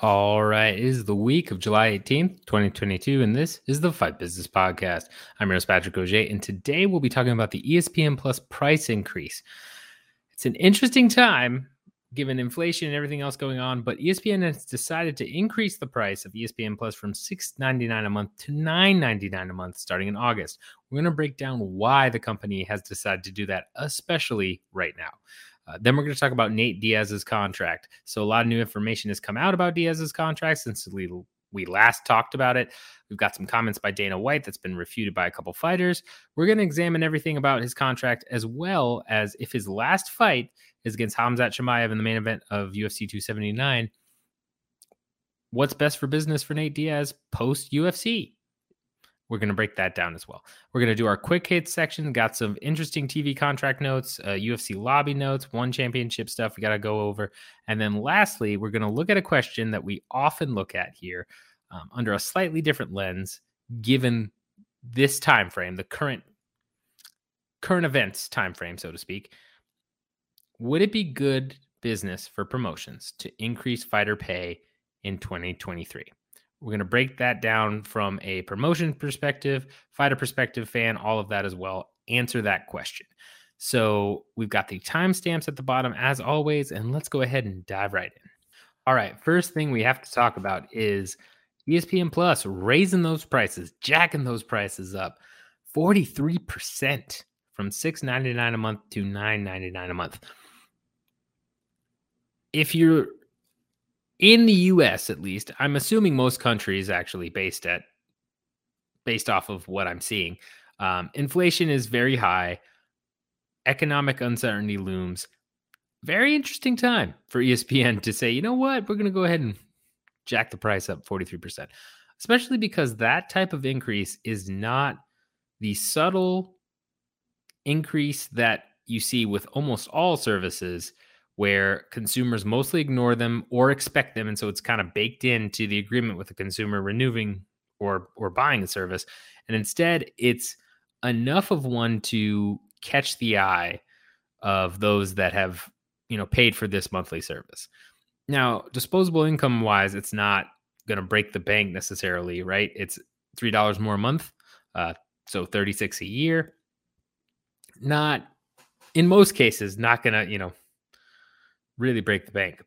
All right, it is the week of July 18th, 2022, and this is the Fight Business Podcast. I'm your host, Patrick Auger, and today we'll be talking about the ESPN Plus price increase. It's an interesting time given inflation and everything else going on, but ESPN has decided to increase the price of ESPN Plus from $6.99 a month to $9.99 a month starting in August. We're going to break down why the company has decided to do that, especially right now. Uh, then we're going to talk about Nate Diaz's contract. So a lot of new information has come out about Diaz's contract since we we last talked about it. We've got some comments by Dana White that's been refuted by a couple fighters. We're going to examine everything about his contract as well as if his last fight is against Khamzat Chimaev in the main event of UFC 279. What's best for business for Nate Diaz post UFC? We're going to break that down as well. We're going to do our quick hits section. Got some interesting TV contract notes, uh, UFC lobby notes, ONE Championship stuff we got to go over. And then lastly, we're going to look at a question that we often look at here um, under a slightly different lens, given this time frame, the current current events time frame, so to speak. Would it be good business for promotions to increase fighter pay in 2023? We're going to break that down from a promotion perspective, fighter perspective, fan, all of that as well. Answer that question. So we've got the timestamps at the bottom as always, and let's go ahead and dive right in. All right, first thing we have to talk about is ESPN Plus raising those prices, jacking those prices up 43% from $6.99 a month to $9.99 a month. If you're in the US at least, I'm assuming most countries actually based at based off of what I'm seeing. Um, inflation is very high. Economic uncertainty looms. Very interesting time for ESPN to say, you know what, we're going to go ahead and jack the price up 43%, especially because that type of increase is not the subtle increase that you see with almost all services where consumers mostly ignore them or expect them and so it's kind of baked into the agreement with the consumer renewing or or buying a service. And instead it's enough of one to catch the eye of those that have you know paid for this monthly service. Now disposable income wise it's not going to break the bank necessarily right? It's three dollars more a month uh, so 36 a year. Not in most cases not going to you know really break the bank.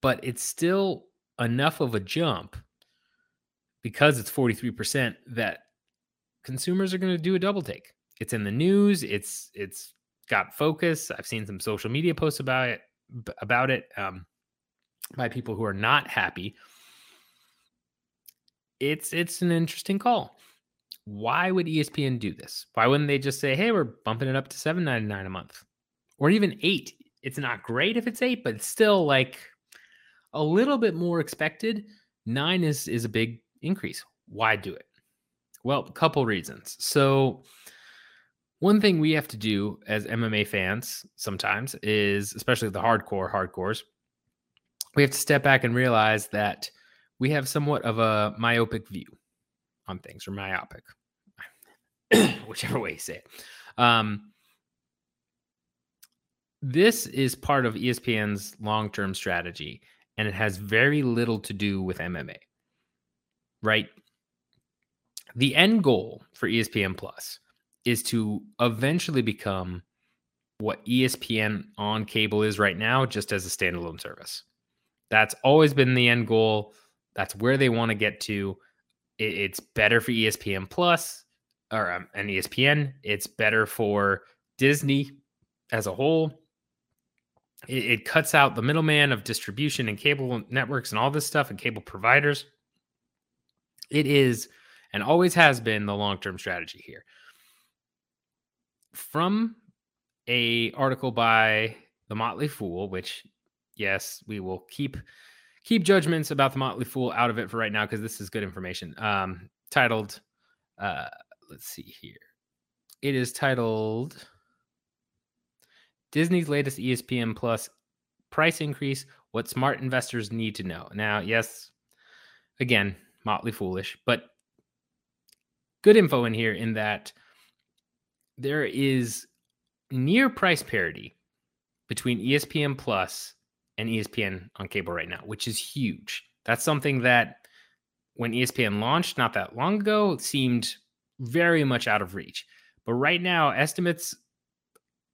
But it's still enough of a jump because it's 43% that consumers are going to do a double take. It's in the news, it's it's got focus. I've seen some social media posts about it about it um, by people who are not happy. It's it's an interesting call. Why would ESPN do this? Why wouldn't they just say, "Hey, we're bumping it up to 7.99 a month?" Or even 8 it's not great if it's eight, but it's still like a little bit more expected. Nine is is a big increase. Why do it? Well, a couple reasons. So one thing we have to do as MMA fans sometimes is, especially the hardcore hardcores, we have to step back and realize that we have somewhat of a myopic view on things, or myopic, whichever way you say it. Um, this is part of ESPN's long term strategy, and it has very little to do with MMA, right? The end goal for ESPN Plus is to eventually become what ESPN on cable is right now, just as a standalone service. That's always been the end goal. That's where they want to get to. It's better for ESPN Plus or um, an ESPN. It's better for Disney as a whole it, it cuts out the middleman of distribution and cable networks and all this stuff and cable providers. It is and always has been the long-term strategy here. From a article by the Motley Fool, which yes, we will keep keep judgments about the Motley Fool out of it for right now because this is good information. Um, titled, uh, let's see here. It is titled Disney's latest ESPN Plus price increase, what smart investors need to know. Now, yes, again, motley foolish, but good info in here in that there is near price parity between ESPN Plus and ESPN on cable right now, which is huge. That's something that when ESPN launched not that long ago seemed very much out of reach. But right now, estimates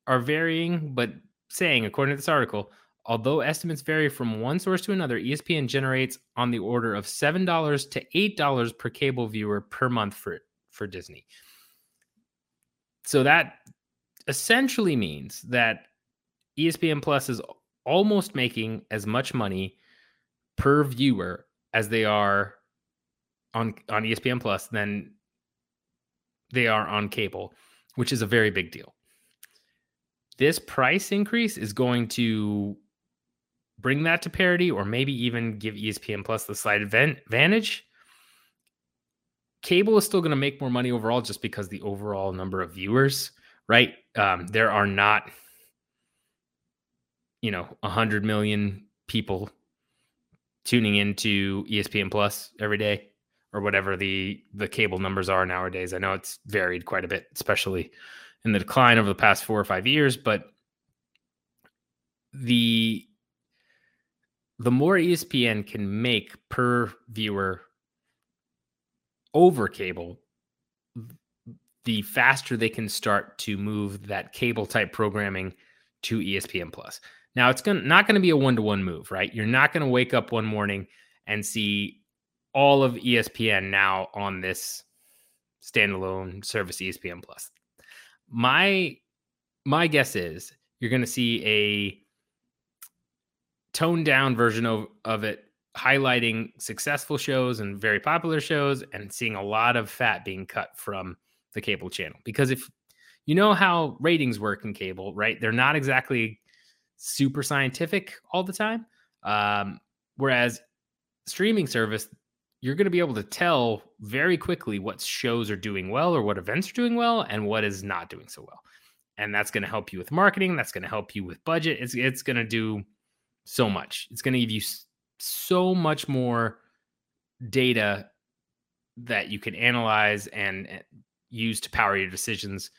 are varying, but saying, according to this article, although estimates vary from one source to another, ESPN generates on the order of $7 to $8 per cable viewer per month for, for Disney. So that essentially means that ESPN Plus is almost making as much money per viewer as they are on on ESPN Plus than they are on cable, which is a very big deal. This price increase is going to bring that to parity or maybe even give ESPN Plus the slight advantage. Cable is still going to make more money overall just because the overall number of viewers, right? Um, there are not, you know, 100 million people tuning into ESPN Plus every day or whatever the the cable numbers are nowadays. I know it's varied quite a bit, especially in the decline over the past 4 or 5 years, but the the more ESPN can make per viewer over cable, the faster they can start to move that cable type programming to ESPN Plus. Now it's going not going to be a one to one move, right? You're not going to wake up one morning and see all of ESPN now on this standalone service ESPN Plus. My my guess is you're going to see a toned down version of, of it highlighting successful shows and very popular shows and seeing a lot of fat being cut from the cable channel. Because if you know how ratings work in cable right? They're not exactly super scientific all the time. Um, whereas streaming service you're going to be able to tell very quickly what shows are doing well or what events are doing well and what is not doing so well and that's going to help you with marketing that's going to help you with budget it's, it's going to do so much. It's going to give you so much more data that you can analyze and use to power your decisions.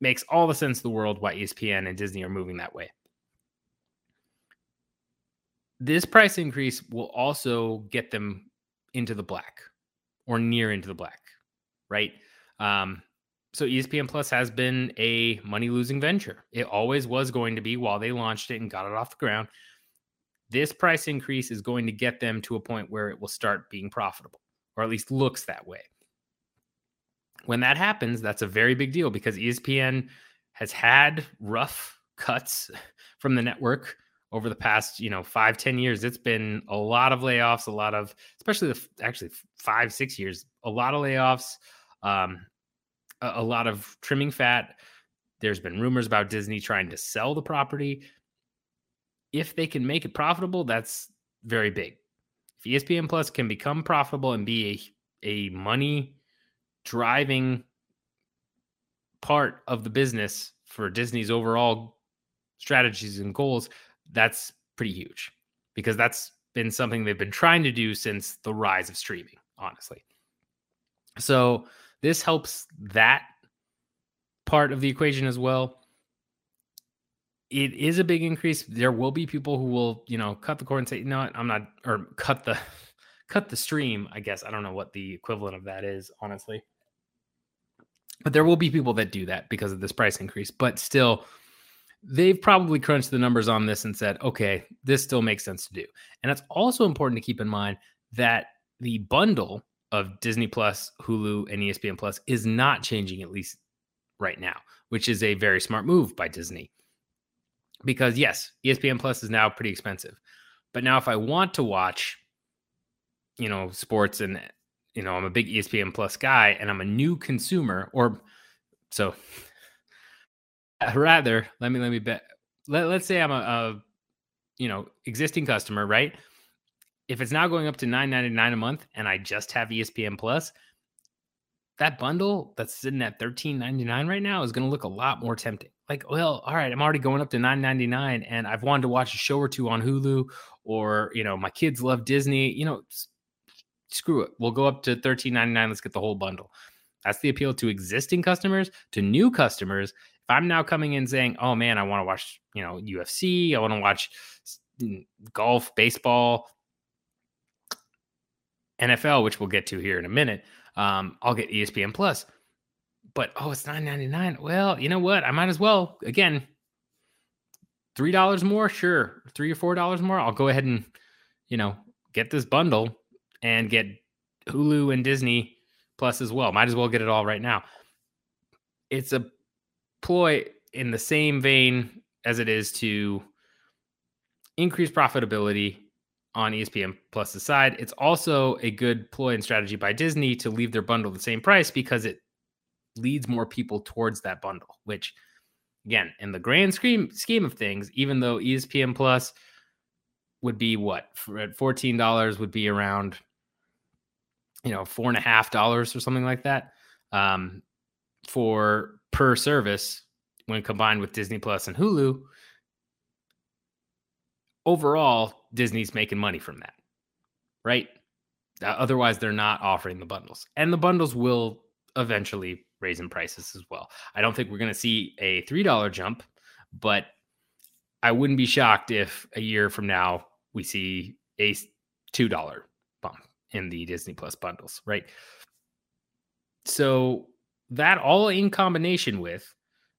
Makes all the sense in the world why ESPN and Disney are moving that way. This price increase will also get them into the black or near into the black, right? Um, so ESPN Plus has been a money losing venture. It always was going to be while they launched it and got it off the ground. This price increase is going to get them to a point where it will start being profitable, or at least looks that way. When that happens, that's a very big deal because ESPN has had rough cuts from the network over the past, you know, five, ten years. It's been a lot of layoffs, a lot of, especially the actually five, six years, a lot of layoffs. Um, a, a lot of trimming fat. There's been rumors about Disney trying to sell the property. If they can make it profitable, that's very big. If ESPN Plus can become profitable and be a, a money driving part of the business for Disney's overall strategies and goals, that's pretty huge because that's been something they've been trying to do since the rise of streaming, honestly. So this helps that part of the equation as well. It is a big increase. There will be people who will, you know, cut the cord and say, "No, I'm not," or cut the cut the stream. I guess I don't know what the equivalent of that is, honestly. But there will be people that do that because of this price increase. But still, they've probably crunched the numbers on this and said, okay, this still makes sense to do. And it's also important to keep in mind that the bundle of Disney Plus, Hulu, and ESPN Plus is not changing, at least right now, which is a very smart move by Disney. Because yes, ESPN Plus is now pretty expensive. But now if I want to watch, you know, sports and you know, I'm a big ESPN Plus guy and I'm a new consumer, or so Uh, rather, let me let me bet. Let, let's say I'm a, a you know existing customer, right? if it's now going up to 9.99 a month and I just have ESPN Plus, that bundle that's sitting at 13.99 right now is going to look a lot more tempting. Like, well, all right, I'm already going up to 9.99 and I've wanted to watch a show or two on Hulu or, you know, my kids love Disney, you know, screw it. We'll go up to 13.99, let's get the whole bundle. That's the appeal to existing customers, to new customers. I'm now coming in saying, "Oh man, I want to watch, you know, UFC, I want to watch golf, baseball, NFL, which we'll get to here in a minute, um, I'll get ESPN Plus. But oh, it's nine ninety nine. Well, you know what? I might as well. Again, three dollars more, sure. Three or four dollars more. I'll go ahead and, you know, get this bundle and get Hulu and Disney Plus as well. Might as well get it all right now. It's a ploy in the same vein as it is to increase profitability on ESPN Plus's side. It's also a good ploy and strategy by Disney to leave their bundle the same price because it leads more people towards that bundle, which again, in the grand scheme scheme of things, even though ESPN Plus would be what at fourteen dollars would be around, you know, four and a half dollars or something like that, um, for per service when combined with Disney Plus and Hulu. Overall, Disney's making money from that, right? Otherwise, they're not offering the bundles, and the bundles will eventually raise in prices as well. I don't think we're going to see a three dollar jump, but I wouldn't be shocked if a year from now we see a two dollar bump in the Disney Plus bundles, right? So that all in combination with,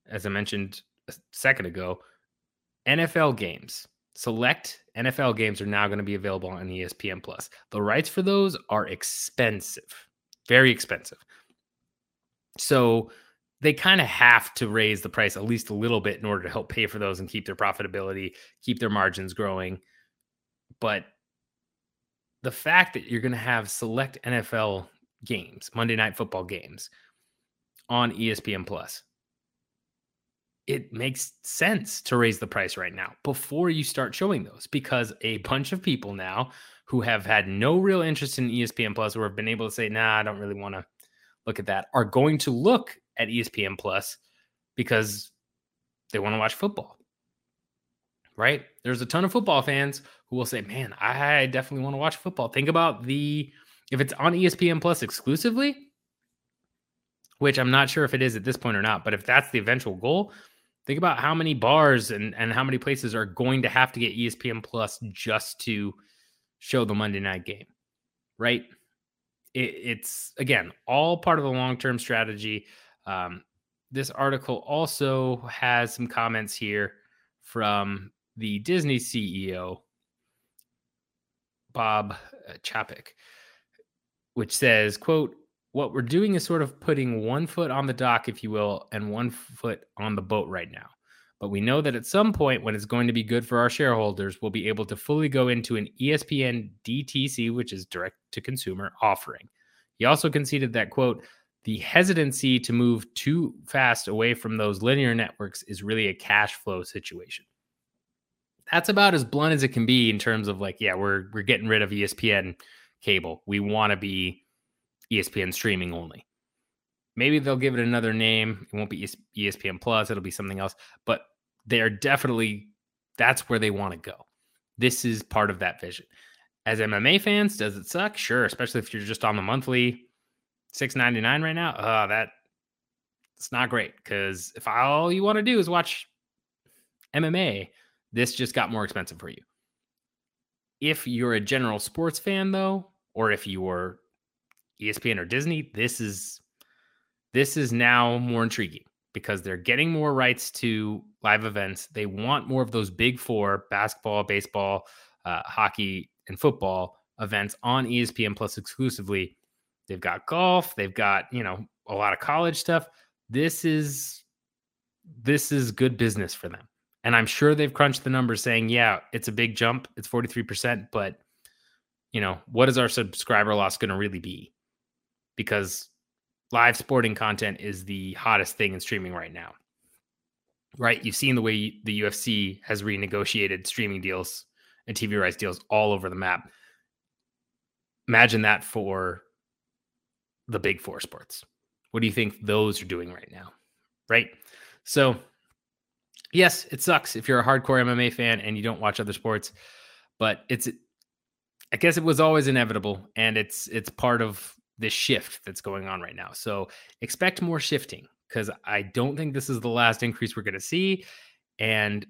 as I mentioned a second ago, NFL games Select NFL games are now going to be available on ESPN Plus. The rights for those are expensive, very expensive. So they kind of have to raise the price at least a little bit in order to help pay for those and keep their profitability, keep their margins growing. But the fact that you're going to have select NFL games, Monday night football games on ESPN Plus it makes sense to raise the price right now before you start showing those because a bunch of people now who have had no real interest in ESPN Plus or have been able to say, nah, I don't really want to look at that, are going to look at ESPN Plus because they want to watch football. Right? There's a ton of football fans who will say, man, I definitely want to watch football. Think about the, if it's on ESPN Plus exclusively, which I'm not sure if it is at this point or not, but if that's the eventual goal, Think about how many bars and, and how many places are going to have to get ESPN Plus just to show the Monday night game, right? It, it's again all part of a long term strategy. Um, this article also has some comments here from the Disney CEO, Bob uh, Chapek, which says, quote, what we're doing is sort of putting one foot on the dock, if you will, and one foot on the boat right now. But we know that at some point, when it's going to be good for our shareholders, we'll be able to fully go into an ESPN DTC, which is direct to consumer offering. He also conceded that, quote, the hesitancy to move too fast away from those linear networks is really a cash flow situation. That's about as blunt as it can be in terms of like, yeah, we're we're getting rid of ESPN cable. We want to be ESPN streaming only. Maybe they'll give it another name. It won't be ESPN Plus, it'll be something else, but they're definitely that's where they want to go. This is part of that vision. As MMA fans, does it suck? Sure, especially if you're just on the monthly 6.99 right now. Uh that it's not great cuz if all you want to do is watch MMA, this just got more expensive for you. If you're a general sports fan though, or if you're ESPN or Disney, this is this is now more intriguing because they're getting more rights to live events. They want more of those big four basketball, baseball, uh, hockey, and football events on ESPN Plus exclusively. They've got golf, they've got, you know, a lot of college stuff. This is this is good business for them. And I'm sure they've crunched the numbers saying, yeah, it's a big jump. It's 43%, but you know, what is our subscriber loss going to really be? Because live sporting content is the hottest thing in streaming right now. Right? You've seen the way the UFC has renegotiated streaming deals and TV rights deals all over the map. Imagine that for the big four sports. What do you think those are doing right now? Right? So, yes, it sucks if you're a hardcore MMA fan and you don't watch other sports, but it's I guess it was always inevitable and it's it's part of this shift that's going on right now. So expect more shifting because I don't think this is the last increase we're going to see. And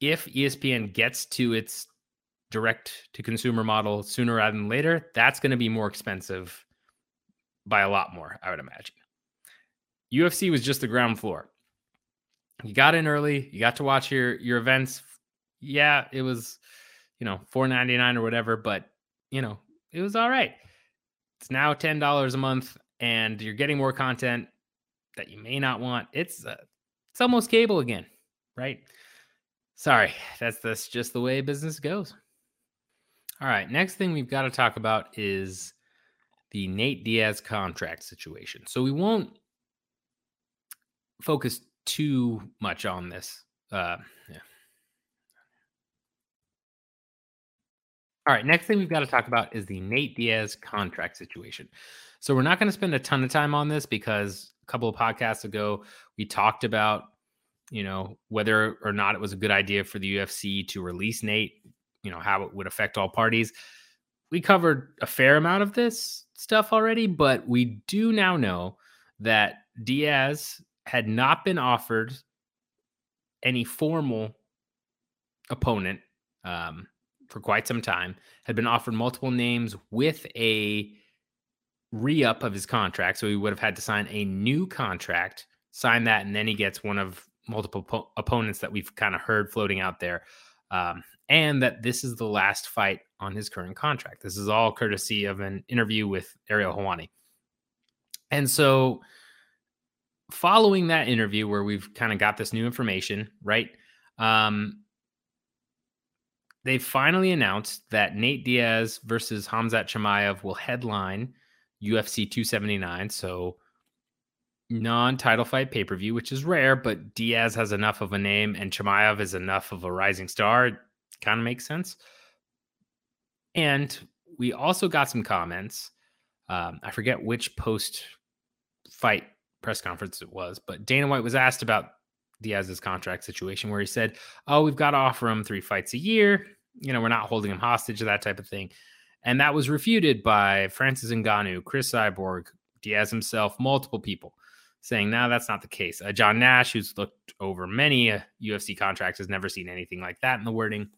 if ESPN gets to its direct to consumer model sooner rather than later, that's going to be more expensive by a lot more, I would imagine. UFC was just the ground floor. You got in early, you got to watch your your events. Yeah, it was, you know, four ninety nine or whatever, but you know, it was all right. It's now ten dollars a month, and you're getting more content that you may not want. It's uh, it's almost cable again, right? Sorry, that's that's just the way business goes. All right, next thing we've got to talk about is the Nate Diaz contract situation. So we won't focus too much on this. Uh, yeah. All right, next thing we've got to talk about is the Nate Diaz contract situation. So we're not going to spend a ton of time on this because a couple of podcasts ago we talked about you know whether or not it was a good idea for the UFC to release Nate, you know how it would affect all parties. We covered a fair amount of this stuff already, but we do now know that Diaz had not been offered any formal opponent um, for quite some time, had been offered multiple names with a re up of his contract. So he would have had to sign a new contract, sign that, and then he gets one of multiple po- opponents that we've kind of heard floating out there. Um, and that this is the last fight on his current contract. This is all courtesy of an interview with Ariel Helwani. And so, following that interview, where we've kind of got this new information, right? Um, they finally announced that Nate Diaz versus Khamzat Chimaev will headline UFC 279. So, non title fight pay per view, which is rare, but Diaz has enough of a name and Chimaev is enough of a rising star. Kind of makes sense. And we also got some comments. Um, I forget which post fight press conference it was, but Dana White was asked about Diaz's contract situation where he said, Oh, we've got to offer him three fights a year. You know, we're not holding him hostage, that type of thing. And that was refuted by Francis Ngannou, Chris Cyborg, Diaz himself, multiple people saying, no, that's not the case. Uh, John Nash, who's looked over many uh, UFC contracts, has never seen anything like that in the wording.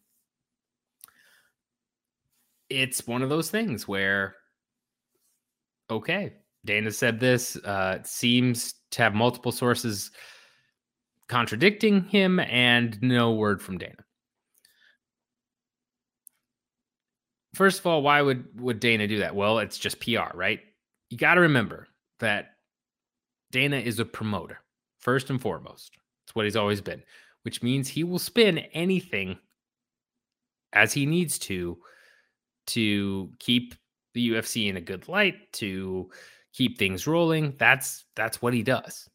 It's one of those things where, okay, Dana said this. Uh, seems to have multiple sources contradicting him and no word from Dana. First of all, why would, would Dana do that? Well, it's just PR, right? You got to remember that Dana is a promoter, first and foremost. It's what he's always been, which means he will spin anything as he needs to to keep the UFC in a good light, to keep things rolling. That's that's what he does.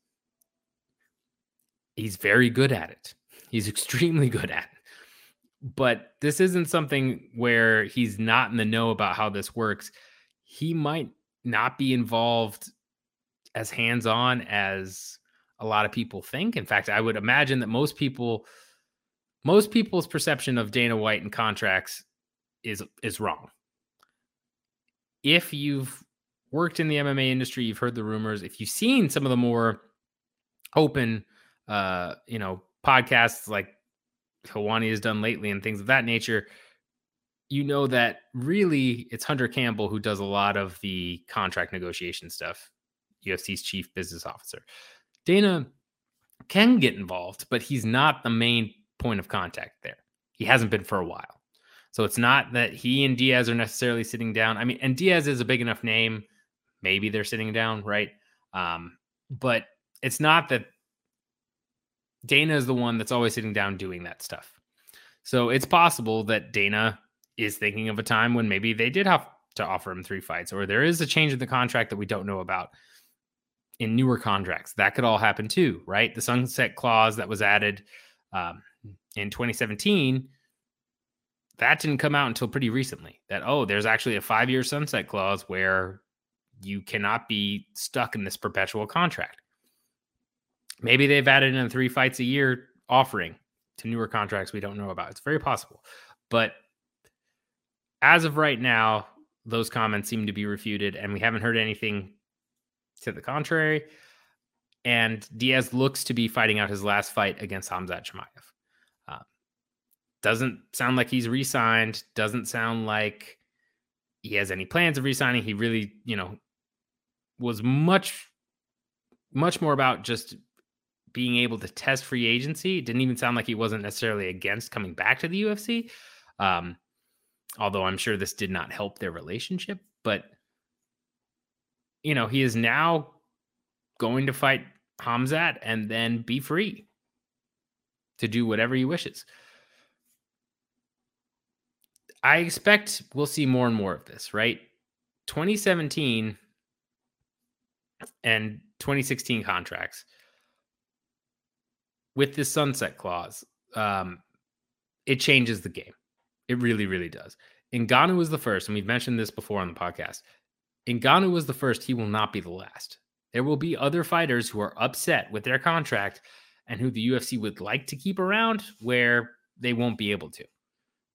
He's very good at it. He's extremely good at it. But this isn't something where he's not in the know about how this works. He might not be involved as hands on as a lot of people think. In fact, I would imagine that most people, most people's perception of Dana White and contracts is is wrong. If you've worked in the MMA industry, you've heard the rumors. If you've seen some of the more open, uh, you know, podcasts like Helwani has done lately and things of that nature, you know that really it's Hunter Campbell who does a lot of the contract negotiation stuff UFC's chief business officer. Dana can get involved, but he's not the main point of contact there. He hasn't been for a while. So it's not that he and Diaz are necessarily sitting down. I mean, and Diaz is a big enough name. Maybe they're sitting down, right? Um, but it's not that Dana is the one that's always sitting down doing that stuff. So it's possible that Dana is thinking of a time when maybe they did have to offer him three fights, or there is a change in the contract that we don't know about in newer contracts. That could all happen too, right? The sunset clause that was added um, in 2017 that didn't come out until pretty recently. That oh, there's actually a five year sunset clause where you cannot be stuck in this perpetual contract. Maybe they've added in three fights a year offering to newer contracts we don't know about. It's very possible. But as of right now, those comments seem to be refuted, and we haven't heard anything to the contrary. And Diaz looks to be fighting out his last fight against Khamzat Chimaev. Uh, doesn't sound like he's re-signed. Doesn't sound like he has any plans of re-signing. He really, you know, was much, much more about just being able to test free agency. It didn't even sound like he wasn't necessarily against coming back to the UFC. Um, although I'm sure this did not help their relationship, but you know, he is now going to fight Khamzat and then be free to do whatever he wishes. I expect we'll see more and more of this, right? 2017 and 2016 contracts with this sunset clause, um, it changes the game. It really, really does. Ngannou was the first, and we've mentioned this before on the podcast. Ngannou was the first. He will not be the last. There will be other fighters who are upset with their contract and who the UFC would like to keep around where they won't be able to.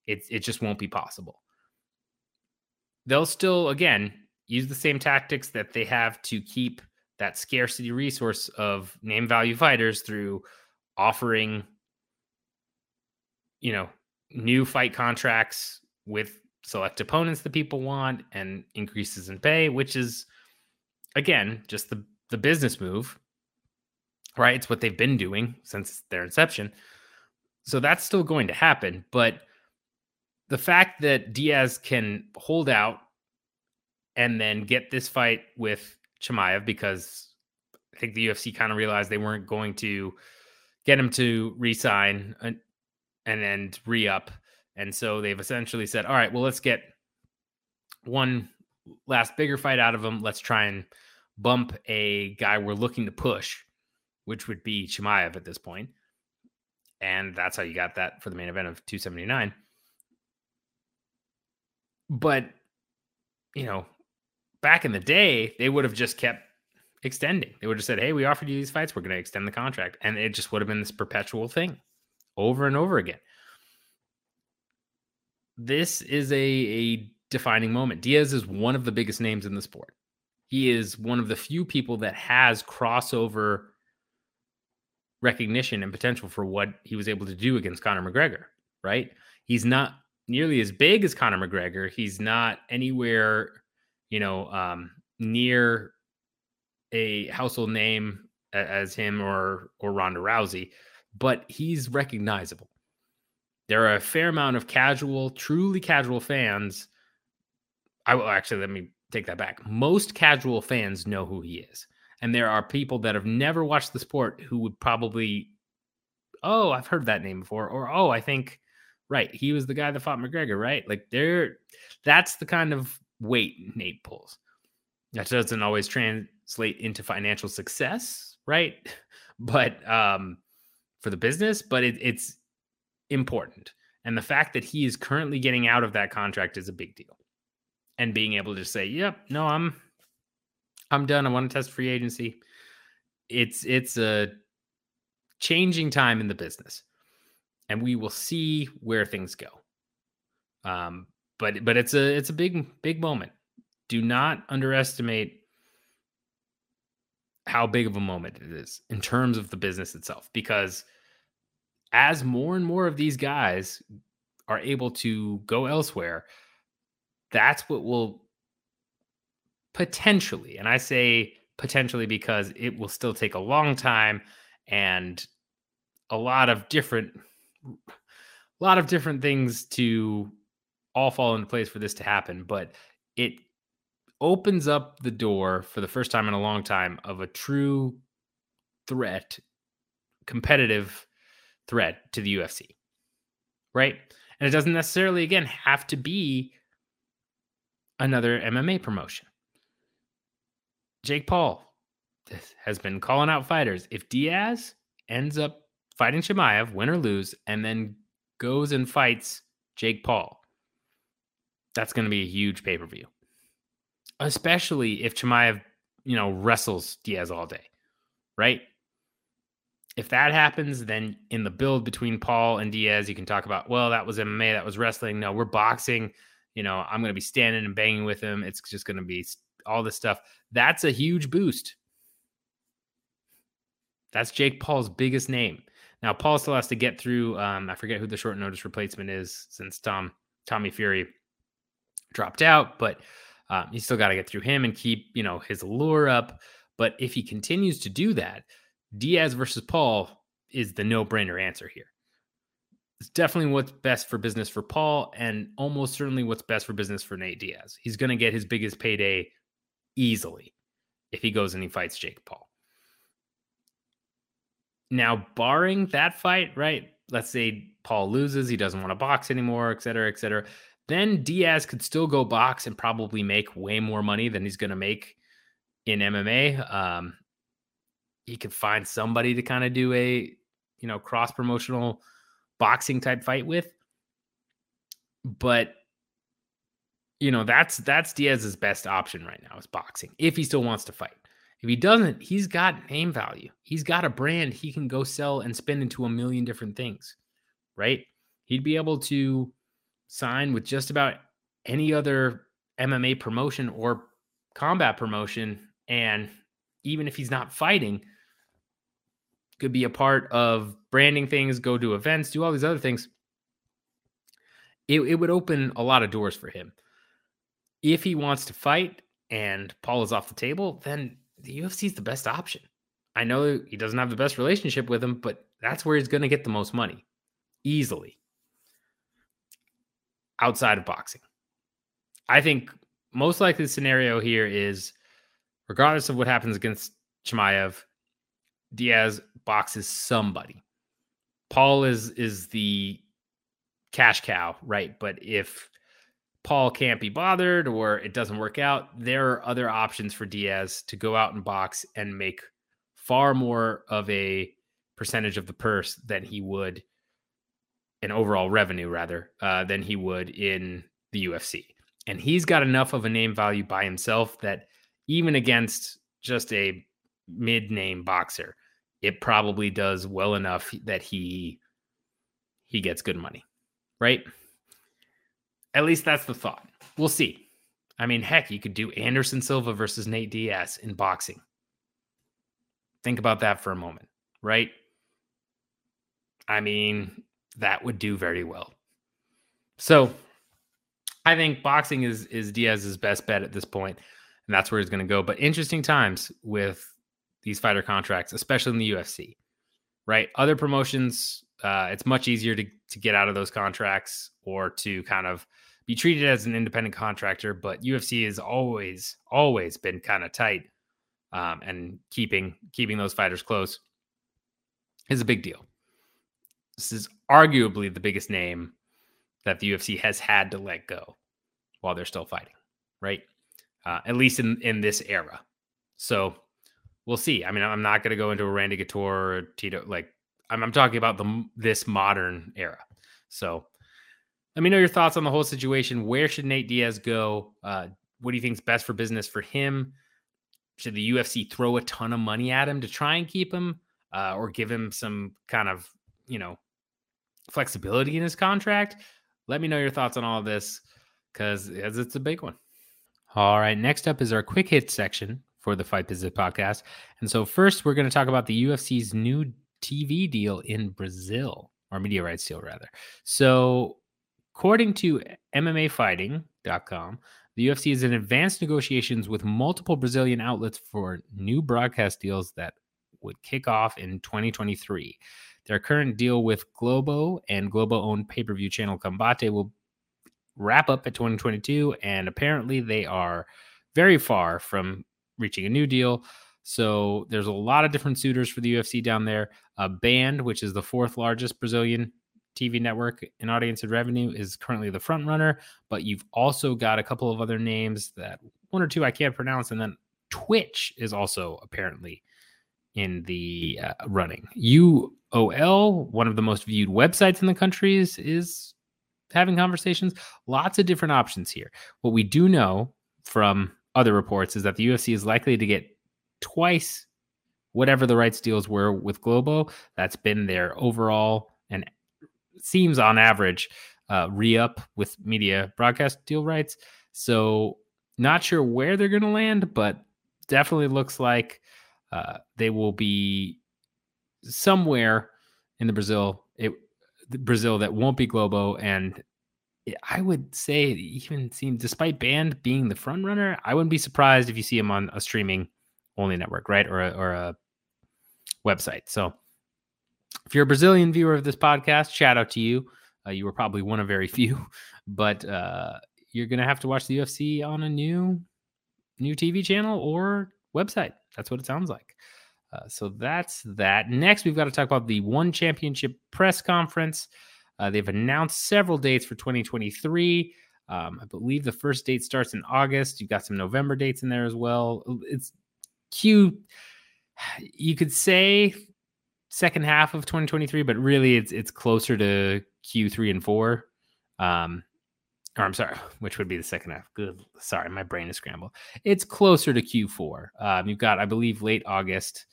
It, it just won't be possible. They'll still, again, use the same tactics that they have to keep that scarcity resource of name value fighters through offering, you know, new fight contracts with select opponents that people want and increases in pay, which is again just the the business move. Right? It's what they've been doing since their inception. So that's still going to happen, but the fact that Diaz can hold out and then get this fight with Chimaev because I think the UFC kind of realized they weren't going to get him to resign and, and then re up. And so they've essentially said, all right, well, let's get one last bigger fight out of him. Let's try and bump a guy we're looking to push, which would be Chimaev at this point. And that's how you got that for the main event of 279. But, you know, back in the day, they would have just kept extending. They would have said, Hey, we offered you these fights. We're going to extend the contract. And it just would have been this perpetual thing over and over again. This is a, a defining moment. Diaz is one of the biggest names in the sport. He is one of the few people that has crossover recognition and potential for what he was able to do against Conor McGregor, right? He's not nearly as big as Conor McGregor. He's not anywhere, you know, um, near a household name as him or or Ronda Rousey, but he's recognizable. There are a fair amount of casual, truly casual fans. I will actually let me take that back. Most casual fans know who he is. And there are people that have never watched the sport who would probably, oh, I've heard that name before, or oh, I think, right, he was the guy that fought McGregor, right? Like there, that's the kind of weight Nate pulls. That doesn't always translate into financial success, right? But um, for the business, but it, it's important. And the fact that he is currently getting out of that contract is a big deal. And being able to say, "Yep, no, I'm I'm done. I want to test free agency." It's it's a changing time in the business. And we will see where things go. Um, but but it's a it's a big big moment do not underestimate how big of a moment it is in terms of the business itself because as more and more of these guys are able to go elsewhere that's what will potentially and i say potentially because it will still take a long time and a lot of different a lot of different things to all fall into place for this to happen but it opens up the door for the first time in a long time of a true threat, competitive threat to the UFC. Right? And it doesn't necessarily, again, have to be another MMA promotion. Jake Paul has been calling out fighters. If Diaz ends up fighting Chimaev, win or lose, and then goes and fights Jake Paul, that's going to be a huge pay per view especially if Chimaev, you know, wrestles Diaz all day, right? If that happens, then in the build between Paul and Diaz, you can talk about, well, that was MMA, that was wrestling. No, we're boxing. You know, I'm going to be standing and banging with him. It's just going to be all this stuff. That's a huge boost. That's Jake Paul's biggest name. Now Paul still has to get through. Um, I forget who the short notice replacement is since Tom Tommy Fury dropped out, but um, still got to get through him and keep you know his allure up. But if he continues to do that, Diaz versus Paul is the no brainer answer here. It's definitely what's best for business for Paul, and almost certainly what's best for business for Nate Diaz. He's going to get his biggest payday easily if he goes and he fights Jake Paul. Now, barring that fight, right? Let's say Paul loses, he doesn't want to box anymore, et cetera, et cetera. Then Diaz could still go box and probably make way more money than he's going to make in MMA. Um, he could find somebody to kind of do a, you know, cross promotional boxing type fight with. But you know, that's that's Diaz's best option right now is boxing if he still wants to fight. If he doesn't, he's got name value. He's got a brand he can go sell and spin into a million different things, right? He'd be able to sign with just about any other MMA promotion or combat promotion. And even if he's not fighting, could be a part of branding things, go to events, do all these other things. It, it would open a lot of doors for him. If he wants to fight and Paul is off the table, then the UFC is the best option. I know he doesn't have the best relationship with him, but that's where he's going to get the most money easily outside of boxing. I think most likely scenario here is regardless of what happens against Chimaev, Diaz boxes somebody. Paul is is the cash cow, right? But if Paul can't be bothered or it doesn't work out, there are other options for Diaz to go out and box and make far more of a percentage of the purse than he would an overall revenue rather uh, than he would in the UFC. And he's got enough of a name value by himself that even against just a mid name boxer, it probably does well enough that he he gets good money. Right? At least that's the thought. We'll see. I mean, heck, you could do Anderson Silva versus Nate Diaz in boxing. Think about that for a moment, right? I mean, that would do very well. So I think boxing is is Diaz's best bet at this point, and that's where he's going to go. But interesting times with these fighter contracts, especially in the UFC, right? Other promotions, uh, it's much easier to to get out of those contracts or to kind of be treated as an independent contractor. But UFC has always, always been kind of tight, um, and keeping keeping those fighters close is a big deal. This is arguably the biggest name that the UFC has had to let go while they're still fighting, right? Uh, at least in in this era. So we'll see. I mean, I'm not going to go into a Randy Couture Tito. Like, I'm, I'm talking about the this modern era. So let me know your thoughts on the whole situation. Where should Nate Diaz go? Uh, what do you think is best for business for him? Should the UFC throw a ton of money at him to try and keep him, uh, or give him some kind of you know flexibility in his contract? Let me know your thoughts on all of this because it's a big one. All right, next up is our quick hit section for the Fight Business podcast. And so, first, we're going to talk about the UFC's new TV deal in Brazil, or media rights deal, rather. So, According to MMAfighting.com, the UFC is in advanced negotiations with multiple Brazilian outlets for new broadcast deals that would kick off in 2023. Their current deal with Globo and Globo owned pay per view channel Combate will wrap up at 2022, and apparently they are very far from reaching a new deal. So there's a lot of different suitors for the UFC down there. A band, which is the fourth largest Brazilian TV network in audience and revenue is currently the front runner, but you've also got a couple of other names that one or two I can't pronounce, and then Twitch is also apparently in the uh, running. UOL, one of the most viewed websites in the country, is, is having conversations. Lots of different options here. What we do know from other reports is that the UFC is likely to get twice whatever the rights deals were with Globo. That's been their overall and seems on average uh, re up with media broadcast deal rights. So, not sure where they're going to land, but definitely looks like uh, they will be somewhere in the Brazil it Brazil that won't be Globo and I would say even seem despite band being the front runner, I wouldn't be surprised if you see him on a streaming only network, right? Or a, or a website. So if you're a Brazilian viewer of this podcast, shout out to you. Uh, you were probably one of very few, but uh, you're gonna have to watch the UFC on a new new TV channel or website. That's what it sounds like. Uh, so that's that. Next, we've got to talk about the ONE Championship press conference. Uh, they've announced several dates for 2023. Um, I believe the first date starts in August. You've got some November dates in there as well. It's Q. You could say second half of 2023, but really it's it's closer to Q3 and four. Um, or I'm sorry, which would be the second half. Good. Sorry, my brain is scrambled. It's closer to Q4. Um, you've got, I believe, late August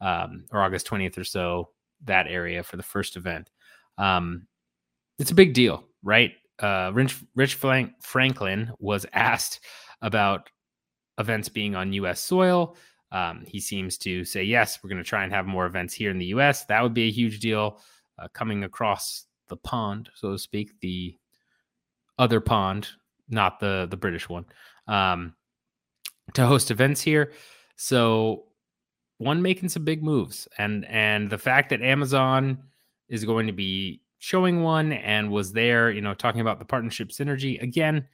um, or August 20th or so, that area for the first event. Um, it's a big deal, right? Uh, Rich, Rich Franklin was asked about events being on U.S. soil. Um, he seems to say, yes, we're going to try and have more events here in the U.S. That would be a huge deal uh, coming across the pond, so to speak, the other pond, not the the British one, um, to host events here. So one making some big moves, and and the fact that Amazon is going to be showing one and was there, you know, talking about the partnership synergy again.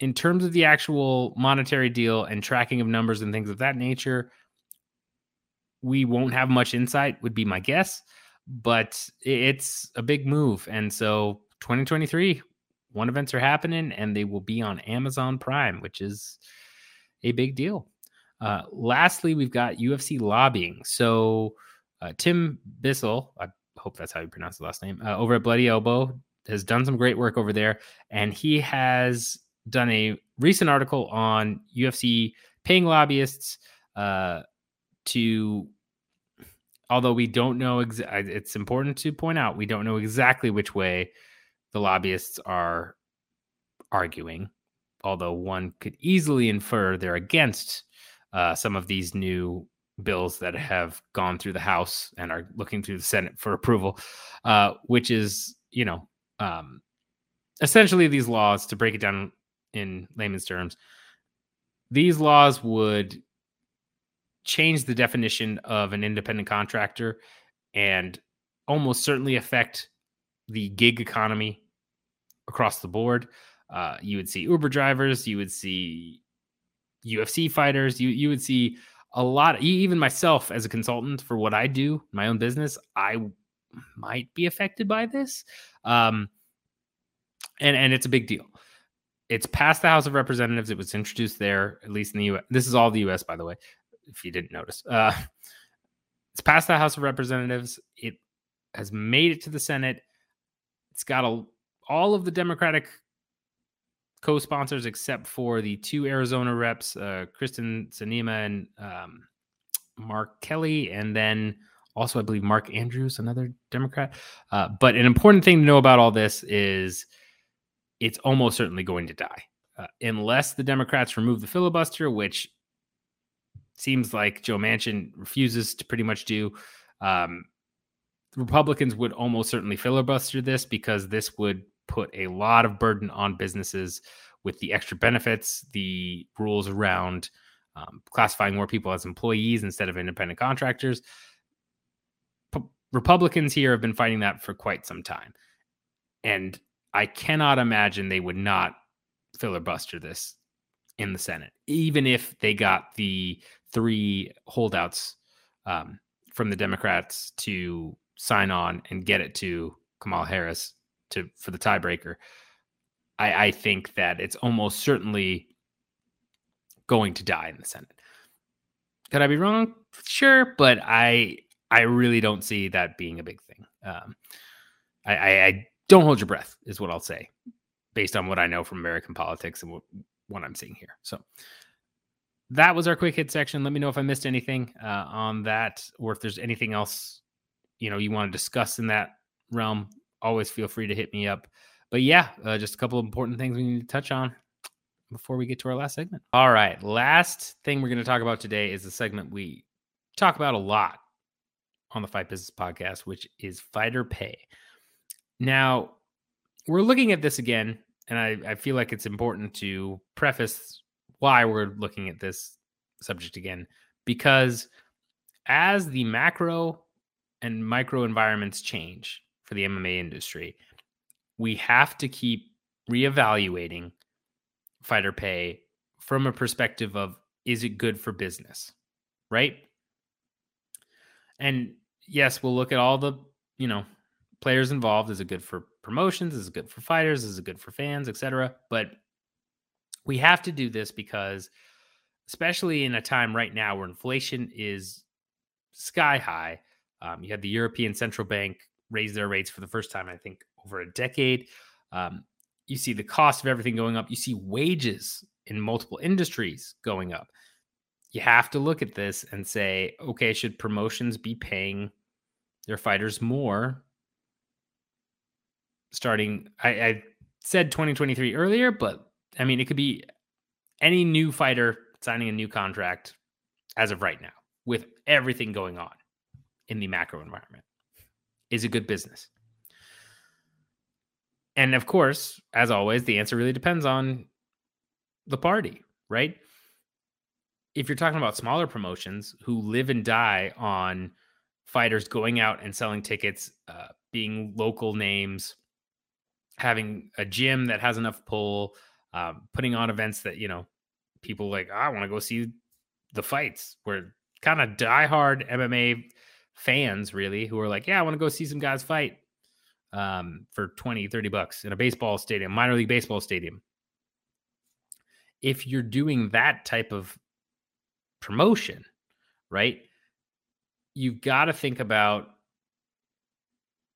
In terms of the actual monetary deal and tracking of numbers and things of that nature, we won't have much insight, would be my guess. But it's a big move. And so 2023, one events are happening and they will be on Amazon Prime, which is a big deal. Uh, lastly, we've got UFC lobbying. So uh, Tim Bissell, I hope that's how you pronounce the last name, uh, over at Bloody Elbow has done some great work over there, and he has done a recent article on UFC paying lobbyists uh, to. Although we don't know, exa- it's important to point out we don't know exactly which way the lobbyists are arguing. Although one could easily infer they're against uh, some of these new bills that have gone through the House and are looking through the Senate for approval, uh, which is, you know, um, essentially these laws, to break it down in layman's terms, these laws would change the definition of an independent contractor and almost certainly affect the gig economy across the board. Uh, you would see Uber drivers, you would see UFC fighters, you you would see a lot even myself as a consultant for what I do, my own business, I might be affected by this. Um, and and it's a big deal. It's passed the House of Representatives. It was introduced there, at least in the U.S. This is all the U.S. by the way, if you didn't notice. Uh, it's passed the House of Representatives. It has made it to the Senate. It's got a, all of the Democratic co-sponsors except for the two Arizona reps, uh, Kyrsten Sinema and um, Mark Kelly, and then also I believe Mark Andrews, another Democrat. Uh, but an important thing to know about all this is it's almost certainly going to die uh, unless the Democrats remove the filibuster, which seems like Joe Manchin refuses to pretty much do. Um, Republicans would almost certainly filibuster this because this would put a lot of burden on businesses with the extra benefits, the rules around um, classifying more people as employees instead of independent contractors. P- Republicans here have been fighting that for quite some time. And I cannot imagine they would not filibuster this in the Senate, even if they got the three holdouts um, from the Democrats to sign on and get it to Kamala Harris to for the tiebreaker. I, I think that it's almost certainly going to die in the Senate. Could I be wrong? Sure, but I I really don't see that being a big thing. Um, I, I, I don't hold your breath, is what I'll say, based on what I know from American politics and what, what I'm seeing here. So that was our quick hit section. Let me know if I missed anything uh, on that, or if there's anything else you know you want to discuss in that realm always feel free to hit me up. But yeah, uh, just a couple of important things we need to touch on before we get to our last segment. All right, last thing we're going to talk about today is a segment we talk about a lot on the Fight Business podcast, which is fighter pay. Now, we're looking at this again, and I, I feel like it's important to preface why we're looking at this subject again, because as the macro and micro environments change for the MMA industry, we have to keep reevaluating fighter pay from a perspective of is it good for business, right? And yes, we'll look at all the, you know, players involved. Is it good for promotions? Is it good for fighters? Is it good for fans, etc.? But we have to do this because, especially in a time right now where inflation is sky high, um, you had the European Central Bank raise their rates for the first time, I think, over a decade. Um, you see the cost of everything going up. You see wages in multiple industries going up. You have to look at this and say, okay, should promotions be paying their fighters more? Starting, I, I said 2023 earlier, but I mean, it could be any new fighter signing a new contract as of right now with everything going on in the macro environment is a good business. And of course, as always, the answer really depends on the party, right? If you're talking about smaller promotions who live and die on fighters going out and selling tickets, uh, being local names, having a gym that has enough pull, um, putting on events that, you know, people like, I want to go see the fights where kind of diehard MMA fans really who are like, yeah, I want to go see some guys fight um, for 20, 30 bucks in a baseball stadium, minor league baseball stadium. If you're doing that type of promotion, right, you've got to think about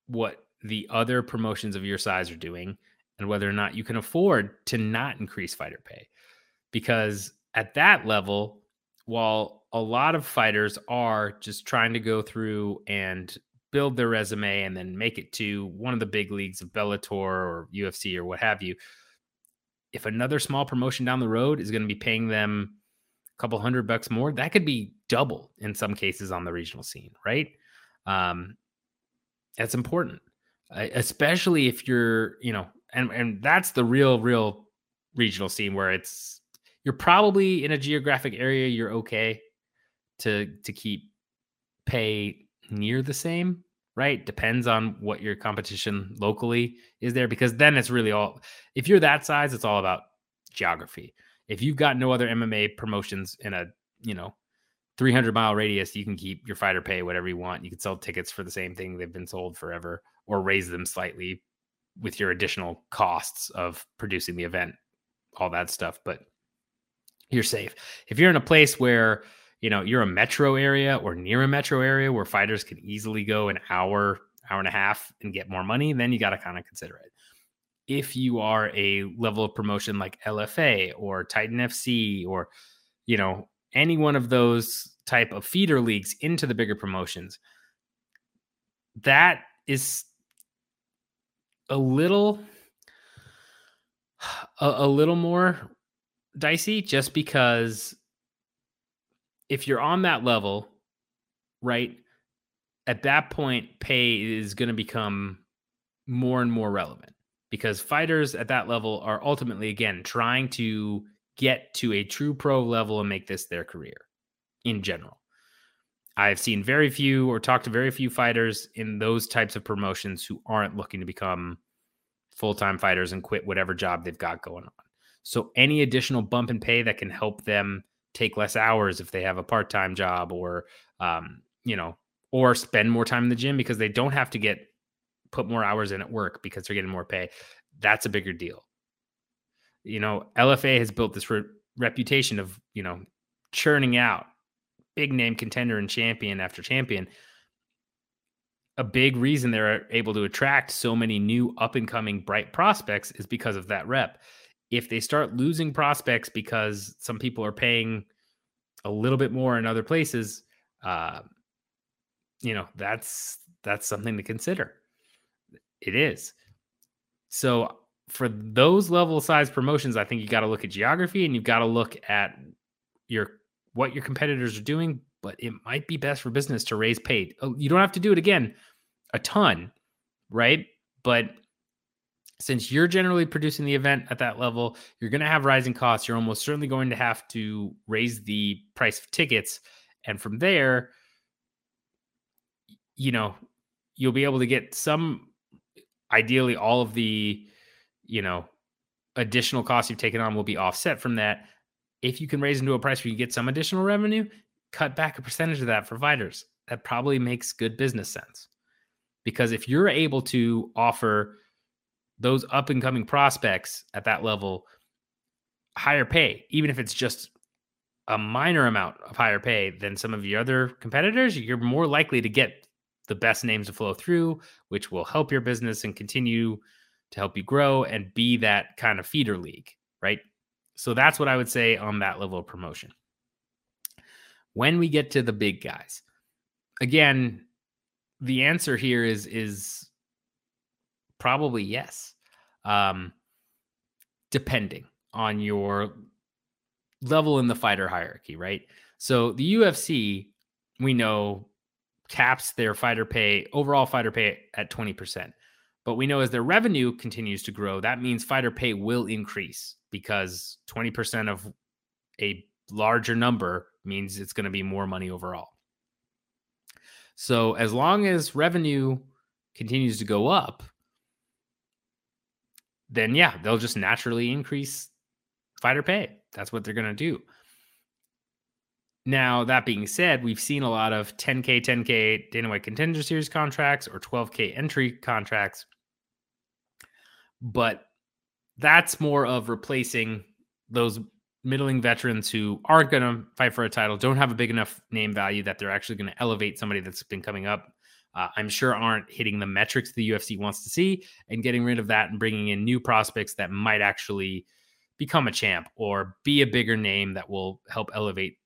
what the other promotions of your size are doing and whether or not you can afford to not increase fighter pay. Because at that level, while a lot of fighters are just trying to go through and build their resume and then make it to one of the big leagues of Bellator or UFC or what have you. If another small promotion down the road is going to be paying them a couple hundred bucks more, that could be double in some cases on the regional scene, right? Um, that's important, especially if you're, you know, and and that's the real, real regional scene where it's you're probably in a geographic area you're okay to to keep pay near the same, right? Depends on what your competition locally is there because then it's really all if you're that size, it's all about geography. If you've got no other MMA promotions in a, you know, 300 mile radius, you can keep your fighter pay whatever you want. You can sell tickets for the same thing they've been sold forever or raise them slightly with your additional costs of producing the event, all that stuff, but you're safe. If you're in a place where you know you're a metro area or near a metro area where fighters can easily go an hour hour and a half and get more money then you got to kind of consider it if you are a level of promotion like LFA or Titan FC or you know any one of those type of feeder leagues into the bigger promotions that is a little a, a little more dicey just because if you're on that level, right, at that point, pay is going to become more and more relevant because fighters at that level are ultimately, again, trying to get to a true pro level and make this their career in general. I've seen very few or talked to very few fighters in those types of promotions who aren't looking to become full time fighters and quit whatever job they've got going on. So, any additional bump in pay that can help them take less hours if they have a part-time job or um, you know or spend more time in the gym because they don't have to get put more hours in at work because they're getting more pay that's a bigger deal. You know LFA has built this re- reputation of you know churning out big name contender and champion after champion. A big reason they're able to attract so many new up and coming bright prospects is because of that rep if they start losing prospects because some people are paying a little bit more in other places, uh, you know, that's that's something to consider. It is. So for those level size promotions, I think you got to look at geography and you've got to look at your what your competitors are doing, but it might be best for business to raise pay. Oh, you don't have to do it again a ton, right? But since you're generally producing the event at that level, you're going to have rising costs. You're almost certainly going to have to raise the price of tickets. And from there, you know, you'll be able to get some, ideally, all of the, you know, additional costs you've taken on will be offset from that. If you can raise into a price where you get some additional revenue, cut back a percentage of that for fighters. That probably makes good business sense. Because if you're able to offer those up and coming prospects at that level higher pay, even if it's just a minor amount of higher pay than some of your other competitors, you're more likely to get the best names to flow through, which will help your business and continue to help you grow and be that kind of feeder league, right? So that's what I would say on that level of promotion. When we get to the big guys, again, the answer here is is probably yes. Um, depending on your level in the fighter hierarchy, right? So the UFC, we know caps their fighter pay, overall fighter pay at 20%. But we know as their revenue continues to grow, that means fighter pay will increase because 20% of a larger number means it's going to be more money overall. So as long as revenue continues to go up, then yeah, they'll just naturally increase fighter pay. That's what they're going to do. Now, that being said, we've seen a lot of 10K, 10K Dana White Contender Series contracts or 12K entry contracts. But that's more of replacing those middling veterans who aren't going to fight for a title, don't have a big enough name value that they're actually going to elevate somebody that's been coming up uh, I'm sure aren't hitting the metrics the UFC wants to see, and getting rid of that and bringing in new prospects that might actually become a champ or be a bigger name that will help elevate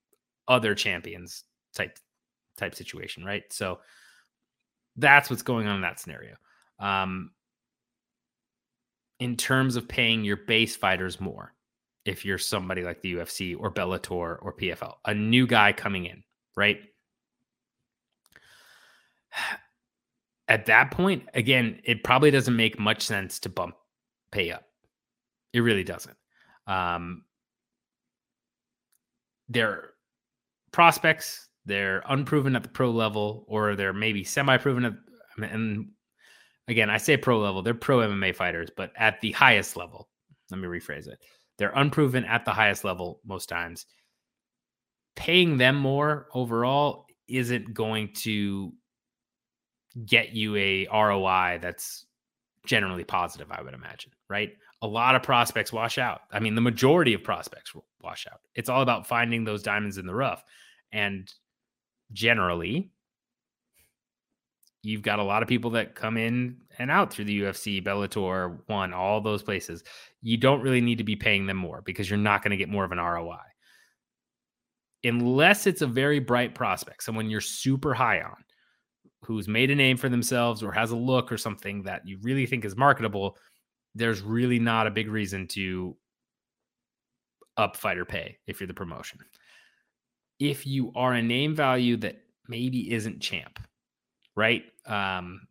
other champions type type situation, right? So that's what's going on in that scenario. Um, in terms of paying your base fighters more, if you're somebody like the UFC or Bellator or PFL, a new guy coming in, right? At that point, again, it probably doesn't make much sense to bump pay up. It really doesn't. Um, they're prospects, they're unproven at the pro level, or they're maybe semi proven and again, I say pro level, they're pro MMA fighters, but at the highest level, let me rephrase it. They're unproven at the highest level most times. Paying them more overall isn't going to get you a ROI that's generally positive, I would imagine, right? A lot of prospects wash out. I mean, the majority of prospects wash out. It's all about finding those diamonds in the rough. And generally, you've got a lot of people that come in and out through the UFC, Bellator, one, all those places. You don't really need to be paying them more because you're not going to get more of an ROI. Unless it's a very bright prospect, someone you're super high on, who's made a name for themselves or has a look or something that you really think is marketable, there's really not a big reason to up fighter pay if you're the promotion. If you are a name value that maybe isn't champ, right? Um,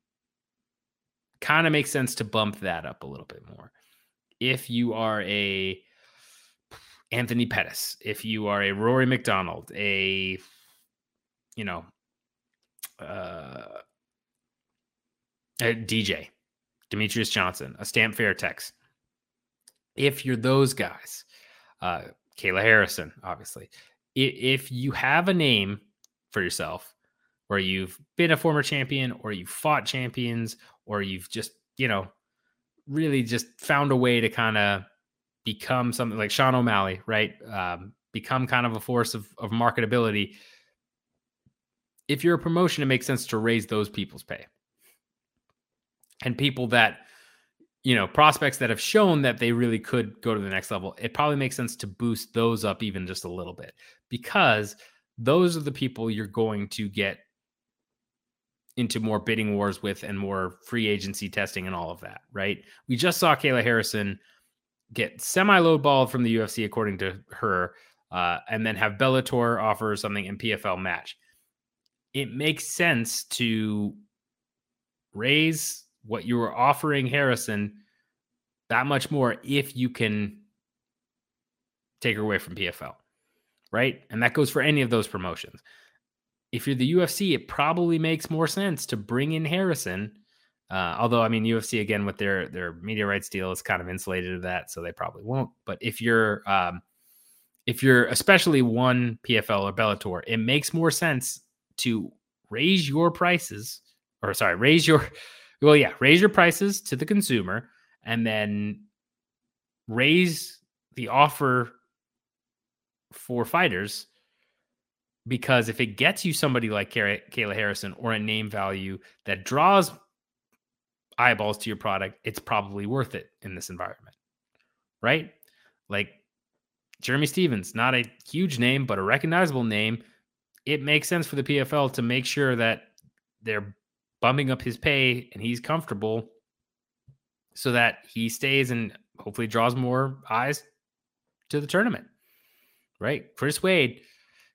kind of makes sense to bump that up a little bit more. If you are a Anthony Pettis, if you are a Rory MacDonald, a you know uh, DJ, Demetrious Johnson, a Stamp Fair Fairtex. If you're those guys, uh, Kayla Harrison, obviously, if you have a name for yourself where you've been a former champion or you've fought champions or you've just, you know, really just found a way to kind of become something like Sean O'Malley, right? Um, become kind of a force of, of marketability if you're a promotion, it makes sense to raise those people's pay. And people that, you know, prospects that have shown that they really could go to the next level, it probably makes sense to boost those up even just a little bit because those are the people you're going to get into more bidding wars with and more free agency testing and all of that, right? We just saw Kayla Harrison get semi low balled from the UFC, according to her, uh, and then have Bellator offer something and PFL match. It makes sense to raise what you were offering Harrison that much more if you can take her away from PFL, right? And that goes for any of those promotions. If you're the UFC, it probably makes more sense to bring in Harrison. Uh, although, I mean, UFC again with their their media rights deal is kind of insulated of that, so they probably won't. But if you're um, if you're especially one PFL or Bellator, it makes more sense to raise your prices, or sorry, raise your well, yeah, raise your prices to the consumer, and then raise the offer for fighters because if it gets you somebody like Kayla Harrison or a name value that draws eyeballs to your product, it's probably worth it in this environment, right? Like Jeremy Stephens, not a huge name, but a recognizable name. It makes sense for the PFL to make sure that they're bumping up his pay and he's comfortable so that he stays and hopefully draws more eyes to the tournament right? Chris Wade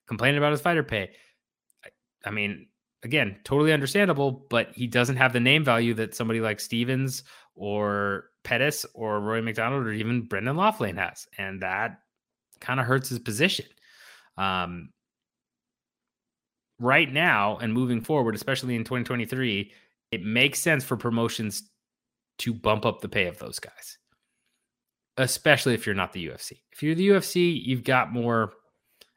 complaining about his fighter pay. I, I mean, again, totally understandable, but he doesn't have the name value that somebody like Stephens or Pettis or Roy McDonald or even Brendan Loughnane has. And that kind of hurts his position. Um, right now and moving forward, especially in 2023, it makes sense for promotions to bump up the pay of those guys especially if you're not the UFC. If you're the UFC, you've got more.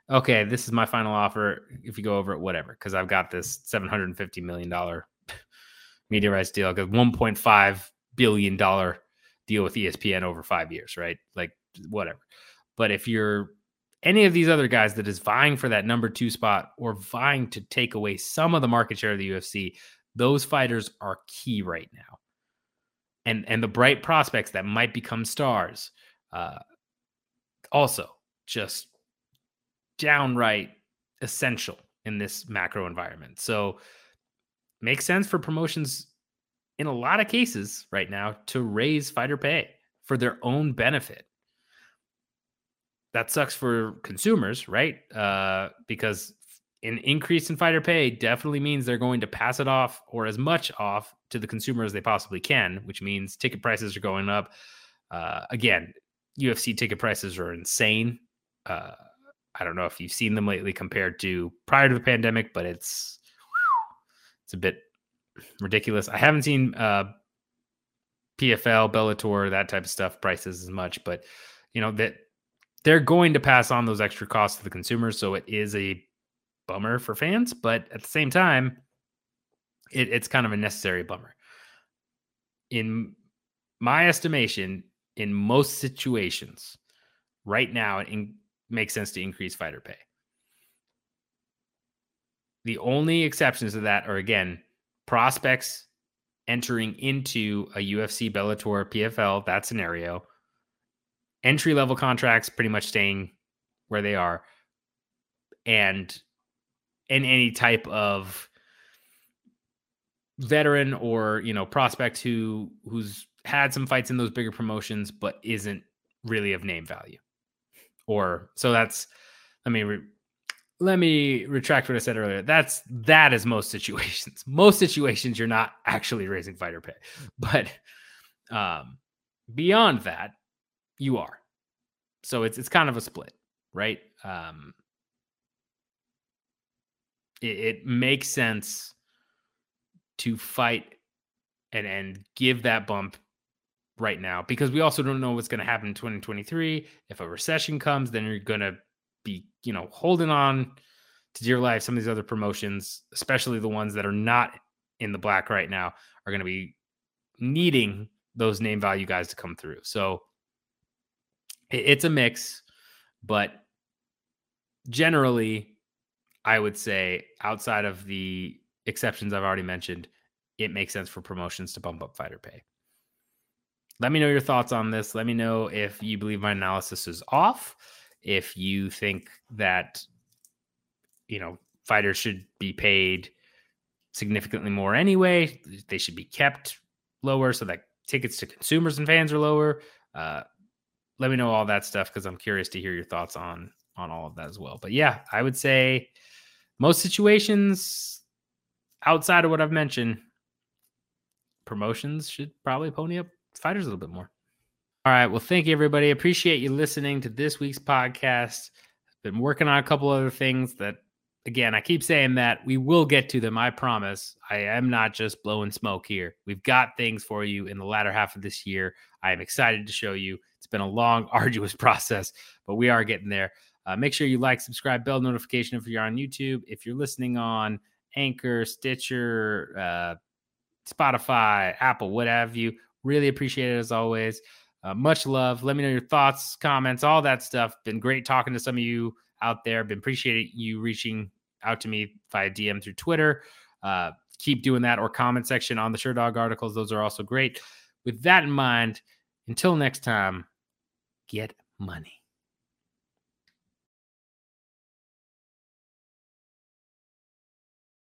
Okay, this is my final offer. If you go over it, whatever, because I've got this 750 million dollar media rights deal, because 1.5 billion dollar deal with ESPN over five years, right? Like whatever. But if you're any of these other guys that is vying for that number two spot or vying to take away some of the market share of the UFC, those fighters are key right now. And and the bright prospects that might become stars uh, also just downright essential in this macro environment. So makes sense for promotions in a lot of cases right now to raise fighter pay for their own benefit that sucks for consumers right uh, because an increase in fighter pay definitely means they're going to pass it off or as much off to the consumer as they possibly can, which means ticket prices are going up. Uh, again, UFC ticket prices are insane. Uh, I don't know if you've seen them lately compared to prior to the pandemic, but it's it's a bit ridiculous. I haven't seen uh, PFL, Bellator, that type of stuff prices as much, but you know that they're going to pass on those extra costs to the consumers, so it is a bummer for fans, but at the same time, it, it's kind of a necessary bummer. In my estimation, in most situations, right now, it in, makes sense to increase fighter pay. The only exceptions to that are again prospects entering into a UFC, Bellator, PFL, that scenario. Entry level contracts pretty much staying where they are. And in any type of veteran or you know prospect who who's had some fights in those bigger promotions but isn't really of name value. Or so that's let me re, let me retract what i said earlier. That's that is most situations. Most situations you're not actually raising fighter pay. But um beyond that you are. So it's it's kind of a split right? Um it, it makes sense to fight and and give that bump right now because we also don't know what's going to happen in 2023 if a recession comes then you're going to be you know holding on to dear life. Some of these other promotions especially the ones that are not in the black right now are going to be needing those name value guys to come through. So it's a mix but generally I would say outside of the exceptions I've already mentioned, it makes sense for promotions to bump up fighter pay. Let me know your thoughts on this. Let me know if you believe my analysis is off. If you think that, you know, fighters should be paid significantly more anyway, they should be kept lower so that tickets to consumers and fans are lower. Uh, let me know all that stuff because I'm curious to hear your thoughts on on all of that as well. But yeah, I would say most situations outside of what I've mentioned, promotions should probably pony up fighters a little bit more. All right. Well, thank you, everybody. Appreciate you listening to this week's podcast. Been working on a couple other things that, again, I keep saying that we will get to them. I promise. I am not just blowing smoke here. We've got things for you in the latter half of this year. I am excited to show you. It's been a long, arduous process, but we are getting there. Uh, make sure you like, subscribe, bell notification if you're on YouTube. If you're listening on Anchor, Stitcher, uh, Spotify, Apple, what have you, really appreciate it as always. Uh, much love. Let me know your thoughts, comments, all that stuff. Been great talking to some of you out there. Been appreciating you reaching out to me via DM through Twitter. Uh, keep doing that or comment section on the Sherdog articles. Those are also great. With that in mind, until next time, get money.